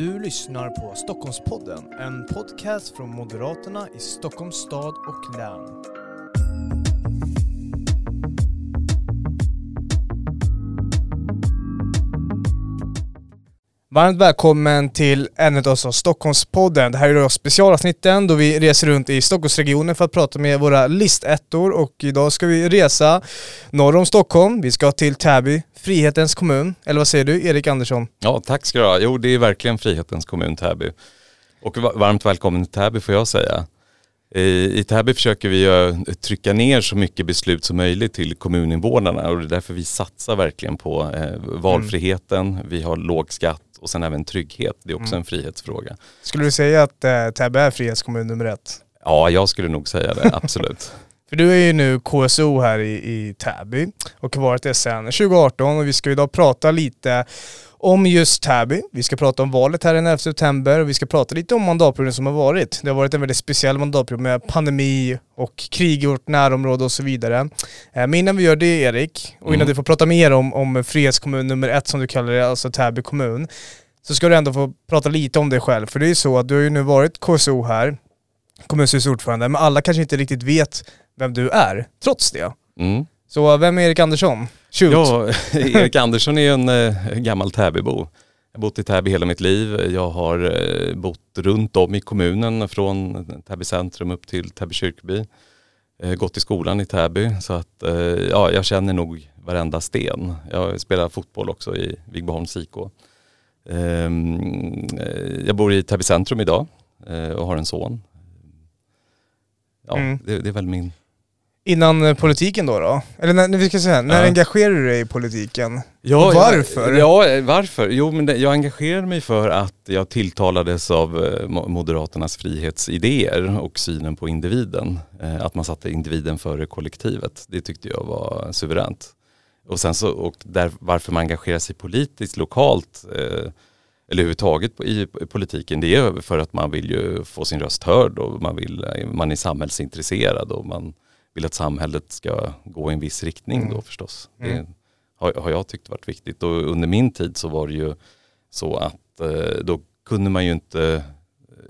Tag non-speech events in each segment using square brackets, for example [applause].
Du lyssnar på Stockholmspodden, en podcast från Moderaterna i Stockholms stad och län. Varmt välkommen till en av oss Stockholmspodden. Det här är då specialavsnitten då vi reser runt i Stockholmsregionen för att prata med våra listettor och idag ska vi resa norr om Stockholm. Vi ska till Täby, Frihetens kommun. Eller vad säger du Erik Andersson? Ja, tack ska du ha. Jo, det är verkligen Frihetens kommun Täby. Och varmt välkommen till Täby får jag säga. I Täby försöker vi eh, trycka ner så mycket beslut som möjligt till kommuninvånarna och det är därför vi satsar verkligen på eh, valfriheten, vi har låg skatt och sen även trygghet. Det är också mm. en frihetsfråga. Skulle du säga att eh, Täby är frihetskommun nummer ett? Ja, jag skulle nog säga det, absolut. [laughs] För du är ju nu KSO här i, i Täby och har varit det sedan 2018 och vi ska idag prata lite om just Täby. Vi ska prata om valet här den 11 september och vi ska prata lite om mandatperioden som har varit. Det har varit en väldigt speciell mandatperiod med pandemi och krig i vårt närområde och så vidare. Eh, men innan vi gör det Erik, och innan mm. du får prata mer om, om Frihetskommun nummer ett som du kallar det, alltså Täby kommun, så ska du ändå få prata lite om dig själv. För det är ju så att du har ju nu varit KSO här, kommunstyrelsens ordförande, men alla kanske inte riktigt vet vem du är, trots det. Mm. Så vem är Erik Andersson? Shoot. Ja, [laughs] Erik Andersson är en äh, gammal Täbybo. Jag har bott i Täby hela mitt liv. Jag har äh, bott runt om i kommunen från Täby centrum upp till Täby kyrkby. Äh, gått i skolan i Täby så att ja, jag känner nog varenda sten. Jag spelar fotboll också i Vigboholms IK. Ehm, jag bor i Täby centrum idag och har en son. Ja, mm. det, det är väl min Innan eh, politiken då då? Eller när, vi ska säga, när ja. engagerar du dig i politiken? Ja, varför? Ja, eh, varför? Jo men det, jag engagerar mig för att jag tilltalades av eh, Moderaternas frihetsidéer och synen på individen. Att man satte individen före kollektivet. Det tyckte jag var suveränt. Och sen så, och där, varför man engagerar sig politiskt, lokalt, eller överhuvudtaget i politiken, det är för att man vill ju få sin röst hörd och man, vill, man är samhällsintresserad och man vill att samhället ska gå i en viss riktning mm. då förstås. Mm. Det har, har, jag tyckt varit viktigt och under min tid så var det ju så att eh, då kunde man ju inte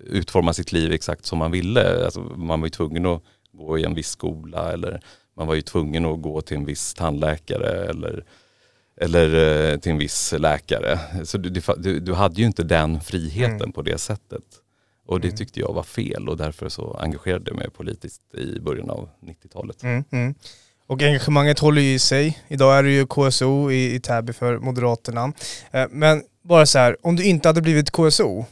utforma sitt liv exakt som man ville. Alltså, man var ju tvungen att gå i en viss skola eller man var ju tvungen att gå till en viss tandläkare eller, eller eh, till en viss läkare. Så du, du, du hade ju inte den friheten mm. på det sättet. Och det mm. tyckte jag var fel och därför så engagerade jag mig politiskt i början av 90-talet. Mm, mm. Och engagemanget håller ju i sig. Idag är du ju KSO i, i Täby för Moderaterna. Eh, men bara så här, om du inte hade blivit KSO,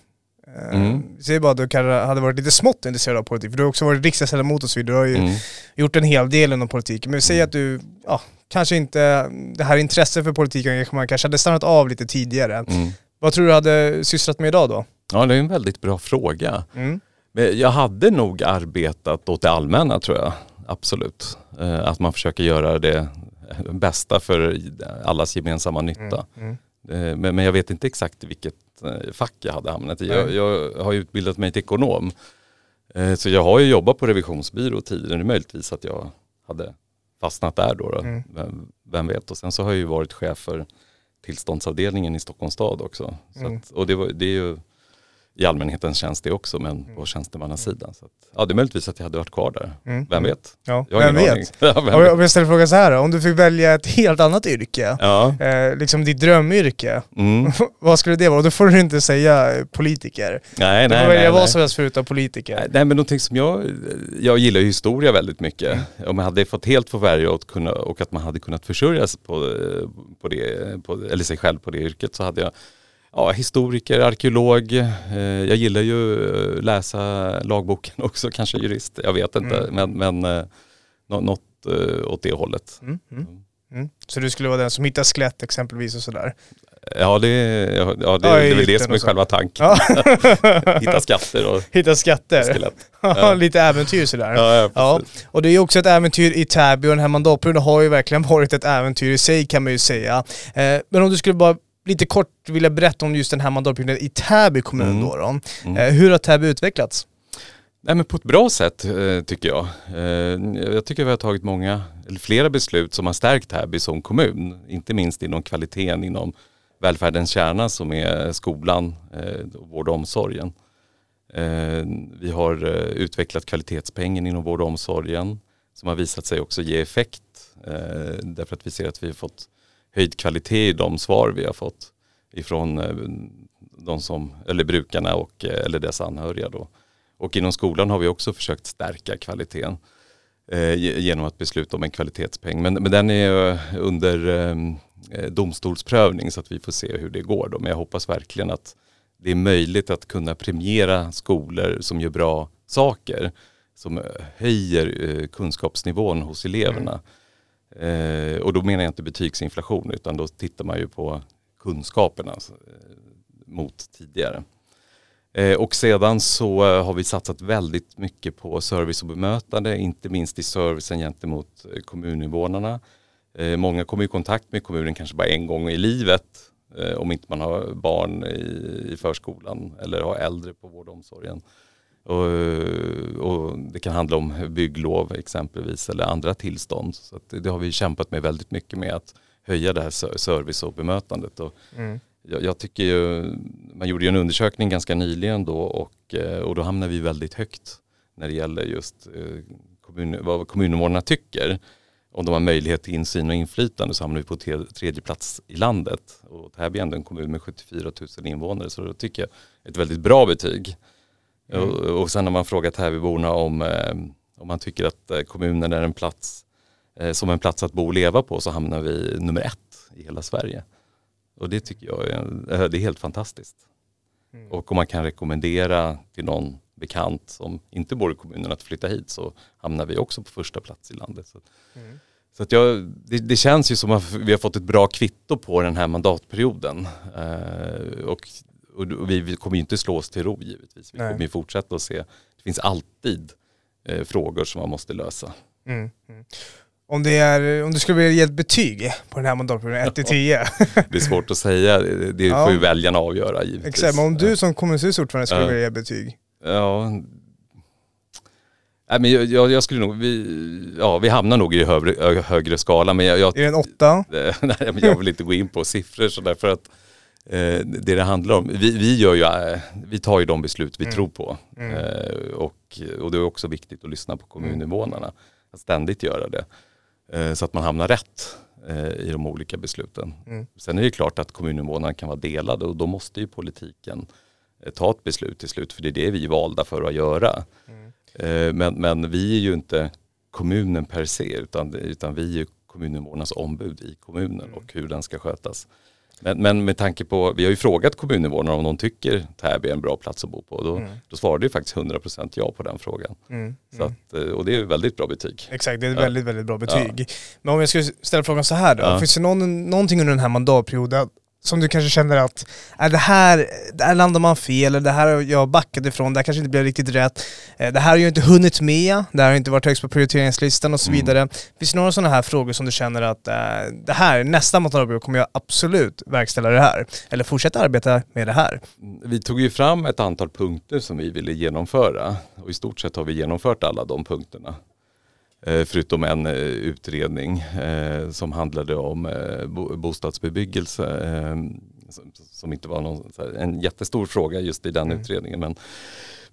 eh, mm. säg bara att du kanske hade varit lite smått intresserad av politik, för du har också varit riksdagsledamot och så vidare. Du har ju mm. gjort en hel del inom politiken. Men säg mm. att du, ja, kanske inte, det här intresset för politik och engagemang kanske hade stannat av lite tidigare. Mm. Vad tror du hade sysslat med idag då? Ja, det är en väldigt bra fråga. Mm. Men jag hade nog arbetat åt det allmänna tror jag, absolut. Eh, att man försöker göra det bästa för allas gemensamma nytta. Mm. Mm. Eh, men, jag vet inte exakt vilket eh, fack jag hade hamnat i. Jag, jag, har utbildat mig till ekonom. Så jag har ju jobbat på revisionsbyrå tidigare. Det är möjligtvis att jag hade fastnat där då. då. Mm. Vem, vem, vet. Och sen så har jag ju varit chef för tillståndsavdelningen i Stockholms stad också. Mm. Att, och det, var, det är ju i allmänhetens tjänst det också men på mm. tjänstemannasidan. Så att, ja det är möjligtvis att jag hade varit kvar där. Mm. Vem vet? Ja, jag vem vet? [laughs] ja, vem vet? Om jag ställer frågan så här då, om du fick välja ett helt annat yrke, ja. eh, liksom ditt drömyrke, mm. [laughs] vad skulle det vara? Och då får du inte säga politiker. Nej, du nej, får välja nej, vad som helst förutom politiker. Nej, men någonting som jag, jag gillar ju historia väldigt mycket. Mm. Om man hade fått helt få välja och, kunna, och att man hade kunnat försörja sig på, på det, på, eller sig själv på det yrket så hade jag ja, historiker, arkeolog. Eh, jag gillar ju eh, läsa lagboken [laughs] också, kanske jurist. Jag vet inte, mm. men, men eh, något åt det hållet. Mm, mm. mm. Mm. Så du skulle vara den som hittar skelett exempelvis och sådär? Ja det, ja, det, ja, det är väl det som är själva tanken. Ja. [laughs] Hitta skatter och [laughs] Hitta skatter. skelett. Ja. Lite äventyr sådär. Ja, ja, Och det är ju också ett äventyr i Täby och den här mandatperioden har ju verkligen varit ett äventyr i sig kan man ju säga. Men om du skulle bara lite kort vilja berätta om just den här mandatperioden i Täby kommun mm. då. då. Mm. Eh, hur har Täby utvecklats? Nej, men på ett bra sätt eh, tycker jag. Eh, jag tycker vi har tagit många, eller flera beslut som har stärkt Täby som kommun. Inte minst inom kvaliteten inom välfärdens kärna som är skolan, vård och omsorgen. Vi har utvecklat kvalitetspengen inom vård och omsorgen som har visat sig också ge effekt därför att vi ser att vi har fått höjd kvalitet i de svar vi har fått ifrån eh, de som, eller brukarna och, eh, eller dess anhöriga då. Och inom skolan har vi också försökt stärka kvaliteten eh, genom att besluta om en kvalitetspeng. Men, men den är eh, under ehm, eh, domstolsprövning så att vi får se hur det går. Då. Men jag hoppas verkligen att det är möjligt att kunna premiera skolor som gör bra saker, som höjer kunskapsnivån hos eleverna. Eh, och då menar jag inte betygsinflation utan då tittar man ju på kunskaperna alltså, eh, mot tidigare. Eh, och sedan så eh, har vi satsat väldigt mycket på service och bemötande, inte minst i servicen gentemot eh, kommuninvånarna. Eh, många kommer i kontakt med kommunen kanske bara en gång i livet om inte man har barn i förskolan eller har äldre på vård och omsorgen. Och, och, det kan handla om bygglov exempelvis eller andra tillstånd. Så det har vi kämpat med väldigt mycket med att höja det här service och bemötandet. Och mm jag, jag, tycker ju, man gjorde ju en undersökning ganska nyligen då och, eh, och då hamnar vi väldigt högt när det gäller just eh, kommun, vad kommuninvånarna tycker. Om de har möjlighet till insyn och inflytande så hamnar vi på tredje plats i landet. Och här blir ändå en kommun med 74 000 invånare så då tycker jag ett väldigt bra betyg. Mm. Och, och sen har man frågat Täbyborna om, eh, om man tycker att kommunen är en plats som en plats att bo och leva på så hamnar vi nummer ett i hela Sverige. Och det tycker jag är, eh, det är helt fantastiskt. Mm. Och om man kan rekommendera till någon bekant som inte bor i kommunen att flytta hit så hamnar vi också på första plats i landet. Så, mm. så att jag, det, det, känns ju som att vi har fått ett bra kvitto på den här mandatperioden. Eh, och, och vi, kommer ju inte slå oss till ro givetvis. Vi Nej. kommer ju fortsätta att se. Det finns alltid eh, frågor som man måste lösa. Mm. mm. Om, det är, om du skulle vilja ge ett betyg på den här mandatperioden, 1 till 10? [laughs] det är svårt att säga, det ja. får ju väljarna avgöra givetvis. Exakt, men om du som kommunstyrelseordförande skulle vilja ge betyg? Ja, Nej, men jag, jag, skulle nog, vi, ja, vi hamnar nog i högre, högre skala. Men jag, jag, är det en åtta? [laughs] Nej, men jag vill inte gå in på siffror så därför att eh, det det handlar om, vi, vi, gör ju, eh, vi tar ju de beslut vi mm. tror på. Mm. Eh, och, och det är också viktigt att lyssna på kommuninvånarna, att ständigt göra det. Eh, så att man hamnar rätt eh, i de olika besluten. Mm. Sen är det klart att kommuninvånarna kan vara delade och då måste ju politiken eh, ta ett beslut till slut för det är det vi är valda för att göra. Mm. Men, men vi är ju inte kommunen per se utan, utan vi är kommuninvånarnas ombud i kommunen mm. och hur den ska skötas. Men, men, med tanke på, vi har ju frågat kommuninvånarna om de tycker Täby är en bra plats att bo på. Då, mm. då svarade ju faktiskt 100% ja på den frågan. Mm. Så att, eh, och det är väldigt bra betyg. Exakt, det är ett ja. väldigt, väldigt bra betyg. Ja. Men om jag skulle ställa frågan så här då, ja. finns det någon, någonting under den här mandatperioden som du kanske känner att är det här, där landar man fel, eller det här har jag backat ifrån, det här kanske inte blev riktigt rätt. Eh, det här har jag inte hunnit med, det här har inte varit högst på prioriteringslistan och så mm. vidare. Finns det några sådana här frågor som du känner att äh, det här, nästa mandatperiod kommer jag absolut verkställa det här, eller fortsätta arbeta med det här? Vi tog ju fram ett antal punkter som vi ville genomföra och i stort sett har vi genomfört alla de punkterna. Eh, förutom en eh, utredning eh, som handlade om bostadsbebyggelse som inte var någon, en jättestor fråga just i den mm. utredningen. Men,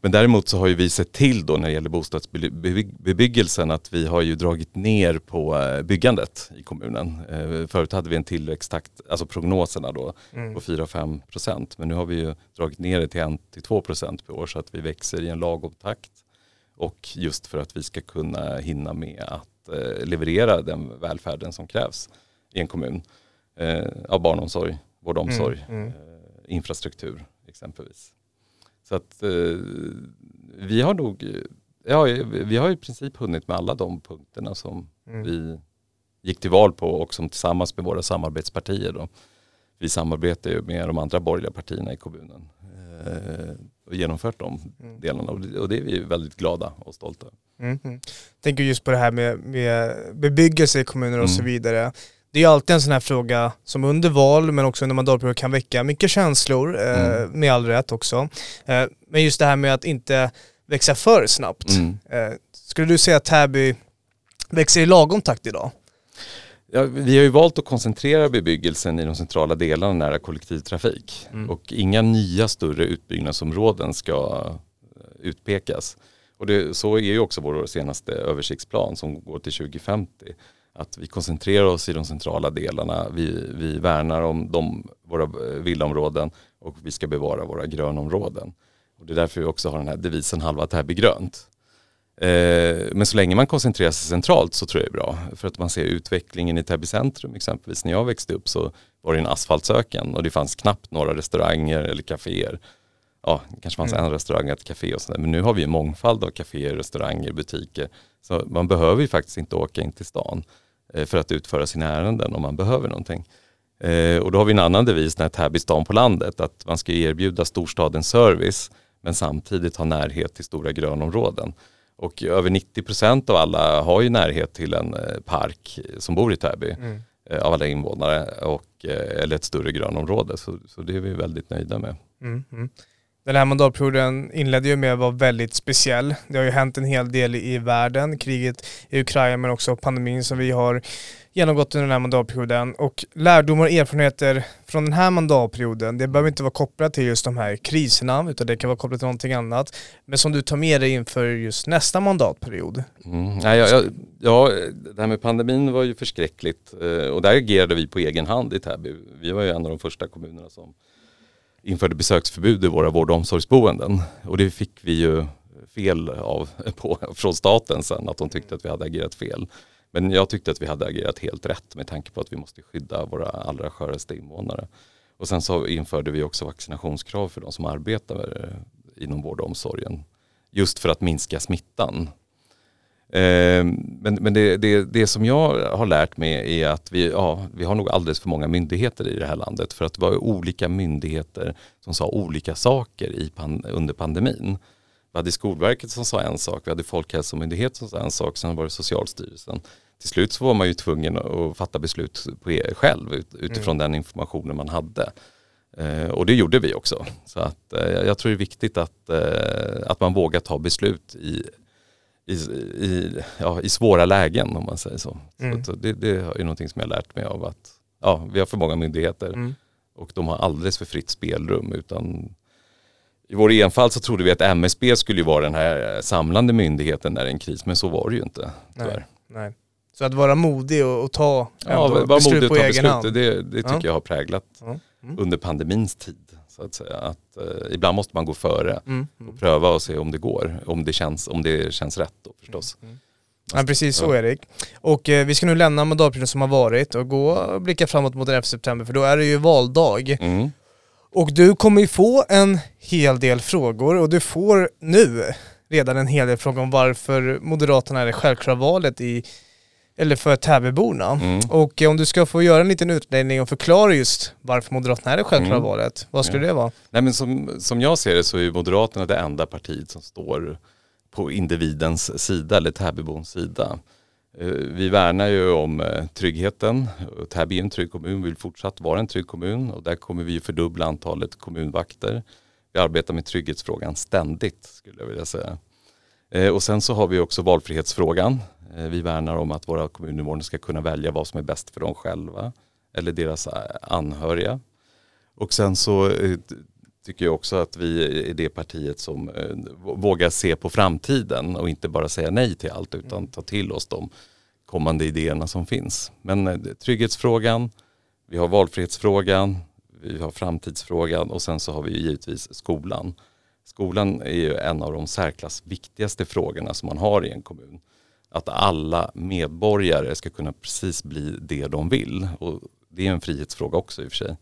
men däremot så har ju vi sett till då när det gäller bostadsbebyggelsen att vi har ju dragit ner på byggandet i kommunen. Förut hade vi en tillväxttakt, alltså prognoserna då, mm. på 4-5 procent. Men nu har vi ju dragit ner det till 1-2 procent per år så att vi växer i en lagom takt. Och just för att vi ska kunna hinna med att eh, leverera den välfärden som krävs i en kommun. Eh, av barnomsorg, vård och omsorg, mm, mm. Eh, infrastruktur exempelvis. Så att vi har nog, ja, vi har i princip hunnit med alla de punkterna som mm. vi gick till val på och som tillsammans med våra samarbetspartier då. Vi samarbetar ju med de andra borgerliga partierna i kommunen. Och genomfört de mm. delarna och det är vi väldigt glada och stolta mm. mm. Tänker just på det här med, med bebyggelse i kommuner och så mm. vidare. Det är alltid en sån här fråga som under val men också under mandatperiod kan väcka mycket känslor, eh, mm. med all rätt också. Eh, men just det här med att inte växa för snabbt. Mm. Eh, skulle du säga att Täby växer i lagom takt idag? Ja, vi har ju valt att koncentrera bebyggelsen i de centrala delarna nära kollektivtrafik. Mm. Och inga nya större utbyggnadsområden ska eh, utpekas. Och det, så är ju också vår senaste översiktsplan som går till 2050. Att vi koncentrerar oss i de centrala delarna, vi, vi värnar om de, våra villaområden och vi ska bevara våra grönområden. Och det är därför vi också har den här devisen halva Täby grönt. Eh, men så länge man koncentrerar sig centralt så tror jag det är bra. För att man ser utvecklingen i Täby centrum exempelvis. När jag växte upp så var det en asfaltsöken och det fanns knappt några restauranger eller kaféer. Ja, det kanske fanns mm. en restaurang, ett café och sådär. Men nu har vi en mångfald av kaféer, restauranger, butiker. Så man behöver ju faktiskt inte åka in till stan eh, för att utföra sina ärenden om man behöver någonting. Eh, och då har vi en annan devis, den här Täby stan på landet, att man ska erbjuda storstadens service men samtidigt ha närhet till stora grönområden. Och över 90% av alla har ju närhet till en eh, park som bor i Täby mm. Eh, av alla invånare och, eh, eller ett större grönområde. Så, så det är vi väldigt nöjda med. Mm, mm. Den här mandatperioden inledde ju med att vara väldigt speciell. Det har ju hänt en hel del i världen, kriget i Ukraina men också pandemin som vi har genomgått under den här mandatperioden och lärdomar och erfarenheter från den här mandatperioden, det behöver inte vara kopplat till just de här kriserna utan det kan vara kopplat till någonting annat. Men som du tar med dig inför just nästa mandatperiod. Mm. Ja, ja, ja, det här med pandemin var ju förskräckligt eh, och där agerade vi på egen hand i Täby. Vi var ju en av de första kommunerna som införde besöksförbud i våra vård och omsorgsboenden och det fick vi ju fel av [laughs] på, från staten sen att de tyckte att vi hade agerat fel. Men jag tyckte att vi hade agerat helt rätt med tanke på att vi måste skydda våra allra sköraste invånare. Och sen så införde vi också vaccinationskrav för de som arbetar eh, inom vård och omsorgen. Just för att minska smittan. Eh, men, men det, det, det, som jag har lärt mig är att vi, ja, vi har nog alldeles för många myndigheter i det här landet. För att det var olika myndigheter som sa olika saker i pan, under pandemin. Vi hade Skolverket som sa en sak, vi hade Folkhälsomyndigheten som sa en sak, sen var det Socialstyrelsen till slut så var man ju tvungen att fatta beslut på er själv utifrån mm. den informationen man hade. Eh, och det gjorde vi också. Så att, eh, jag tror det är viktigt att, eh, att man vågar ta beslut i, i, i, ja, i svåra lägen om man säger så. Mm. så det, det är någonting som jag har lärt mig av att ja, vi har för många myndigheter mm. och de har alldeles för fritt spelrum utan i vår enfald så trodde vi att MSB skulle vara den här samlande myndigheten när det är en kris men så var det ju inte tyvärr. Nej, nej. Så att vara modig och, och ta ja, vara beslut modig på egen beslut, hand. Det, det tycker ja. jag har präglat mm. under pandemins tid. Så att säga. Att, eh, ibland måste man gå före mm. Mm. och pröva och se om det går. Om det känns, om det känns rätt då förstås. Mm. Ja precis så Erik. Och eh, vi ska nu lämna mandatperioden som har varit och gå och blicka framåt mot den 11 september för då är det ju valdag. Mm. Och du kommer ju få en hel del frågor och du får nu redan en hel del frågor om varför Moderaterna är det självklara valet i eller för Täbyborna. Mm. Och om du ska få göra en liten utläggning och förklara just varför Moderaterna är det självklara mm. valet, vad skulle ja. det vara? Nej men som, som jag ser det så är Moderaterna det enda partiet som står på individens sida eller Täbybons sida. Eh, vi värnar ju om eh, tryggheten. Täby är en trygg kommun, vill fortsatt vara en trygg kommun och där kommer vi fördubbla antalet kommunvakter. Vi arbetar med trygghetsfrågan ständigt skulle jag vilja säga. Eh, och sen så har vi också valfrihetsfrågan. Eh, vi värnar om att våra kommuninvånare ska kunna välja vad som är bäst för dem själva eller deras eh, anhöriga. Och sen så eh, tycker jag också att vi är det partiet som vågar se på framtiden och inte bara säga nej till allt utan ta till oss de kommande idéerna som finns. Men trygghetsfrågan, vi har valfrihetsfrågan, vi har framtidsfrågan och sen så har vi givetvis skolan. Skolan är ju en av de särklass viktigaste frågorna som man har i en kommun. Att alla medborgare ska kunna precis bli det de vill. Och det är en frihetsfråga också i och för sig.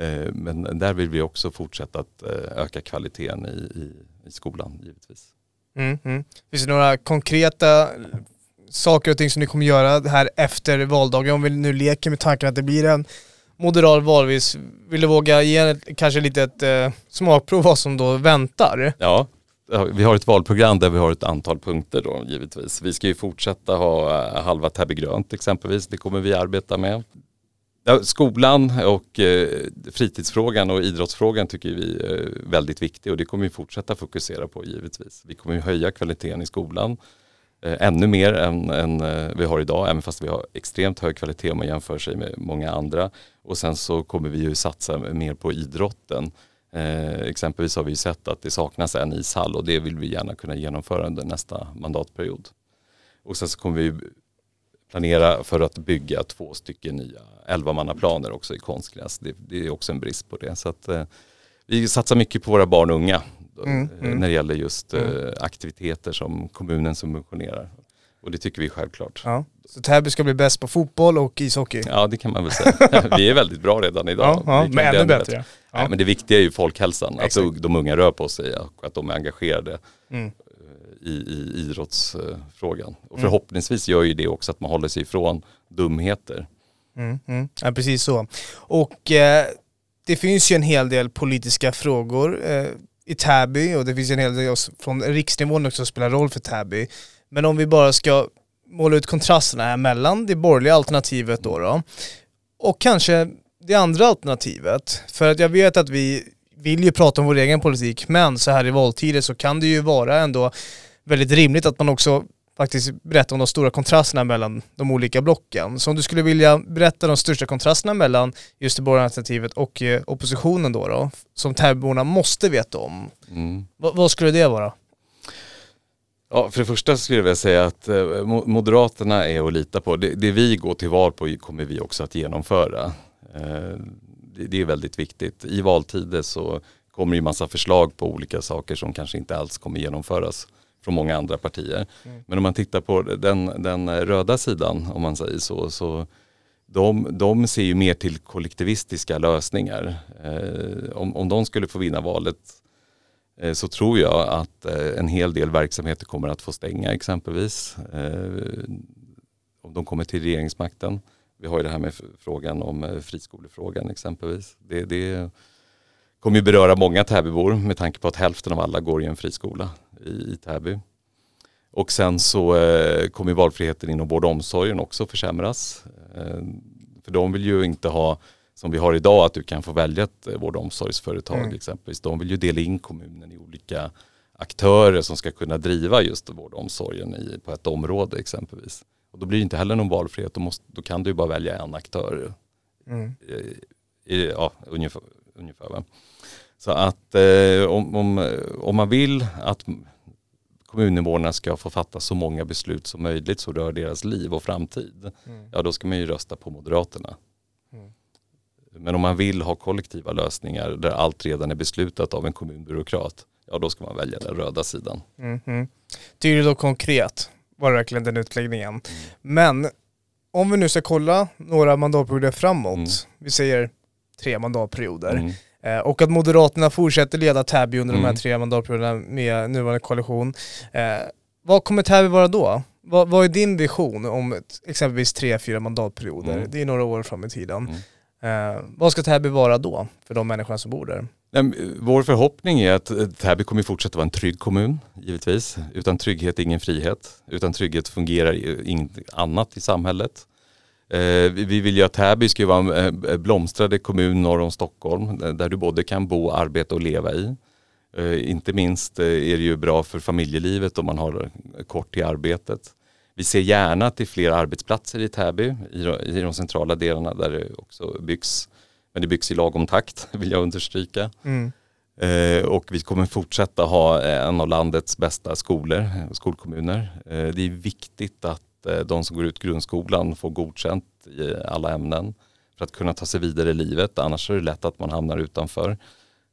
Eh, men där vill vi också fortsätta att eh, öka kvaliteten i, i, i skolan givetvis. Mm, mm. Finns det några konkreta saker och ting som ni kommer göra här efter valdagen? Om vi nu leker med tanken att det blir en moderat valvis, vill du våga ge kanske lite ett eh, smakprov vad som då väntar? Ja, vi har ett valprogram där vi har ett antal punkter då givetvis. Vi ska ju fortsätta ha eh, halva Täby grönt exempelvis, det kommer vi arbeta med. Skolan och eh, fritidsfrågan och idrottsfrågan tycker vi är väldigt viktig och det kommer vi fortsätta fokusera på givetvis. Vi kommer höja kvaliteten i skolan. Eh, ännu mer än, än vi har idag, även fast vi har extremt hög kvalitet om man jämför sig med många andra. Och sen så kommer vi ju satsa mer på idrotten. Eh, exempelvis har vi sett att det saknas en ishall och det vill vi gärna kunna genomföra under nästa mandatperiod. Och sen så kommer vi planera för att bygga två stycken nya elvamannaplaner också i konstgräs. Det, det, är också en brist på det. Så att, eh, vi satsar mycket på våra barn och unga mm, eh, mm. när det gäller just mm. eh, aktiviteter som kommunen subventionerar. Och det tycker vi är självklart. Ja. Så Täby ska bli bäst på fotboll och ishockey? Ja det kan man väl säga. [laughs] vi är väldigt bra redan idag. Ja, ja men ännu bättre. Ja. Nej, men det viktiga är ju folkhälsan, att de unga rör på sig och att de är engagerade mm. Eh, i, i idrottsfrågan. Och mm. förhoppningsvis gör ju det också att man håller sig ifrån dumheter. Mm, mm. Ja precis så. Och eh, det finns ju en hel del politiska frågor eh, i Täby och det finns en hel del från riksnivån också som spelar roll för Täby. Men om vi bara ska måla ut kontrasterna här mellan det borgerliga alternativet då, då och kanske det andra alternativet. För att jag vet att vi vill ju prata om vår egen politik, men så här i valtider så kan det ju vara ändå väldigt rimligt att man också faktiskt berättar om de stora kontrasterna mellan de olika blocken. Så om du skulle vilja berätta de största kontrasterna mellan just det borgerliga alternativet och eh, oppositionen då, då som Täbyborna måste veta om. Mm. vad skulle det vara? Ja, för det första skulle jag vilja säga att eh, Moderaterna är att lita på. Det, det vi går till val på kommer vi också att genomföra. Eh, det, är väldigt viktigt. I valtider så kommer ju massa förslag på olika saker som kanske inte alls kommer genomföras från många andra partier. Mm. Men om man tittar på den, den röda sidan, om man säger så, så de, de ser ju mer till kollektivistiska lösningar. Eh, om, om de skulle få vinna valet Eh, så tror jag att eh, en hel del verksamheter kommer att få stänga exempelvis. Eh, om de kommer till regeringsmakten. Vi har ju det här med frågan om friskolefrågan exempelvis. Det, det kommer ju beröra många Täbybor med tanke på att hälften av alla går i en friskola i, Täby. Och sen så kommer valfriheten inom vård och omsorgen också försämras. För de vill ju inte ha som vi har idag, att du kan få välja ett eh, vård och omsorgsföretag mm. exempelvis. De vill ju dela in kommunen i olika aktörer som ska kunna driva just vård och omsorgen i, på ett område exempelvis. Och då blir det inte heller någon valfrihet, då, måste, då kan du bara välja en aktör. Mm. I, ja, ungefär. ungefär Så att eh, om, om, om man vill att kommuninvånarna ska få fatta så många beslut som möjligt som rör deras liv och framtid, mm. ja då ska man ju rösta på Moderaterna. Mm. Men om man vill ha kollektiva lösningar där allt redan är beslutat av en kommunbyråkrat, ja då ska man välja den röda sidan. Mm -hmm. Tydligt och konkret var det verkligen den utläggningen. Mm. Men om vi nu ska kolla några mandatperioder framåt, mm. vi säger tre mandatperioder, mm. eh, och att Moderaterna fortsätter leda Täby under de här mm. tre mandatperioderna med nuvarande koalition. Eh, vad kommer Täby vara då? Vad, vad, är din vision om exempelvis tre, fyra mandatperioder? Mm. Det är några år fram i tiden. Eh, vad ska Täby vara då för de människorna som bor där? Eh, vår förhoppning är att eh, Täby kommer fortsätta vara en trygg kommun, givetvis. Utan trygghet ingen frihet. Utan trygghet fungerar eh, inget annat i samhället. Vi vill ju att Täby ska vara en blomstrande kommun norr om Stockholm där du både kan bo, arbeta och leva i. Inte minst är det ju bra för familjelivet om man har kort till arbetet. Vi ser gärna att det är fler arbetsplatser i Täby, i de centrala delarna där det också byggs. Men det byggs i lagom takt, [laughs] vill jag understryka. Mm. Eh, och vi kommer fortsätta ha en av landets bästa skolor, skolkommuner. Eh, det är viktigt att eh, de som går ut grundskolan får godkänt i alla ämnen för att kunna ta sig vidare i livet. Annars är det lätt att man hamnar utanför,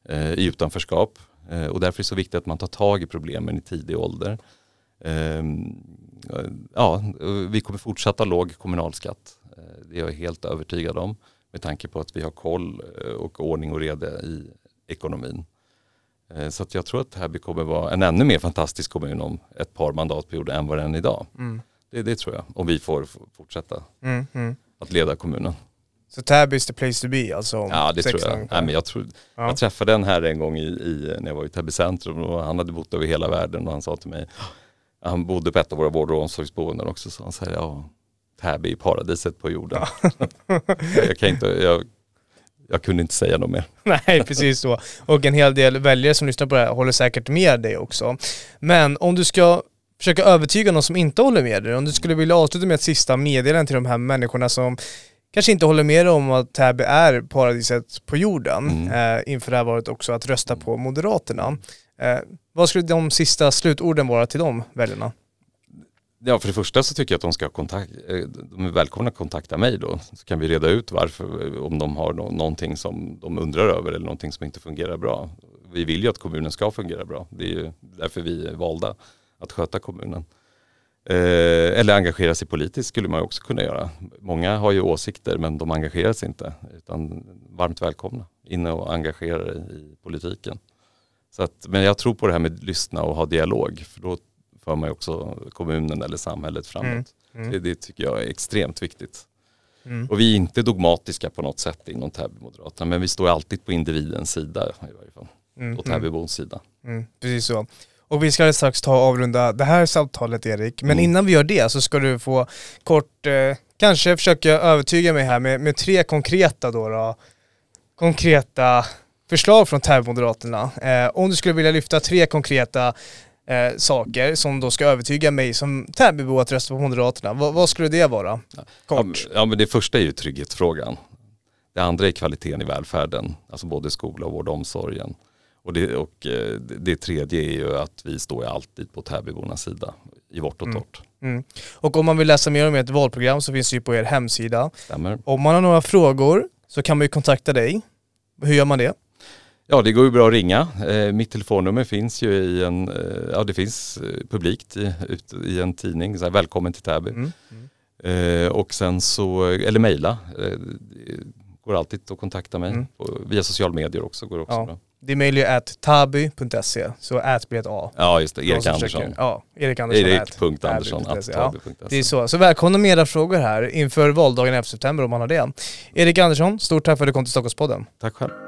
eh, i utanförskap. Eh, och därför är det så viktigt att man tar tag i problemen i tidig ålder. Ehm, ja, vi kommer fortsätta låg kommunalskatt. Eh, det är jag helt övertygad om med tanke på att vi har koll eh, och ordning och reda i ekonomin. Eh, så att jag tror att Täby kommer vara en ännu mer fantastisk kommun om ett par mandatperioder än vad den är idag. Mm. Det, det, tror jag, om vi får fortsätta mm, mm. att leda kommunen. Så Täby is the place to be alltså? Ja det tror jag. Nej, men jag, tror, ja. jag träffade en här en gång i, i, när jag var i Täby centrum och han hade bott över hela världen och han sa till mig han bodde på ett av våra vård och omsorgsboenden också så han säger ja, Täby är paradiset på jorden. Ja. jag, kan inte, jag, jag kunde inte säga något mer. Nej, precis så. Och en hel del väljare som lyssnar på det här håller säkert med dig också. Men om du ska försöka övertyga någon som inte håller med dig. Om du skulle vilja avsluta med ett sista meddelande till de här människorna som kanske inte håller med om att Täby är paradiset på jorden mm. eh, inför det här valet också att rösta på Moderaterna. Eh, vad skulle de sista slutorden vara till de väljarna? Ja, för det första så tycker jag att de ska kontakta, eh, de är välkomna att kontakta mig då. Så kan vi reda ut varför, om de har någonting som de undrar över eller någonting som inte fungerar bra. Vi vill ju att kommunen ska fungera bra. Det är ju därför vi är valda att sköta kommunen. Eh, eller engagera sig politiskt skulle man också kunna göra. Många har ju åsikter men de engagerar sig inte. Utan varmt välkomna in och engagera dig i politiken. Så att, men jag tror på det här med att lyssna och ha dialog. För då för man ju också kommunen eller samhället framåt. Mm. Mm. Det, det, tycker jag är extremt viktigt. Mm. Och vi är inte dogmatiska på något sätt inom Täby-Moderaterna men vi står alltid på individens sida i varje fall. Mm. Och Täbybons sida. Mm. Precis så. Och vi ska strax ta och avrunda det här samtalet Erik. Men mm. innan vi gör det så ska du få kort, eh, kanske försöka övertyga mig här med, med tre konkreta då, då konkreta förslag från Täby-Moderaterna. Eh, om du skulle vilja lyfta tre konkreta eh, saker som då ska övertyga mig som Täbybo att rösta på Moderaterna. V vad skulle det vara? Kort. Ja, men det första är ju trygghetsfrågan. Det andra är kvaliteten i välfärden, alltså både skola, och vård och omsorgen. Och det, och eh, det tredje är ju att vi står alltid på Täbybornas sida i vårt och mm. torrt. Mm. Mm. Och om man vill läsa mer om ert valprogram så finns det ju på er hemsida. Stämmer. Om man har några frågor så kan man ju kontakta dig. Hur gör man det? Ja det går ju bra att ringa. Eh, mitt telefonnummer finns ju i en, eh, ja det finns publikt i, ut, i en tidning, så här, välkommen till Täby. Mm. Mm. och sen så, eller mejla, går alltid att kontakta mig. Mm. På, via social medier också går också ja. bra. Det mejl är at taby.se, så at blir ett A. Ja just det, Erik Andersson. Ja, Erik Andersson. Erik.Andersson ja, Det är så. Så välkomna med era frågor här inför valdagen 11 september om man har det. Erik Andersson, stort tack för att du kom till Stockholmspodden. Tack själv.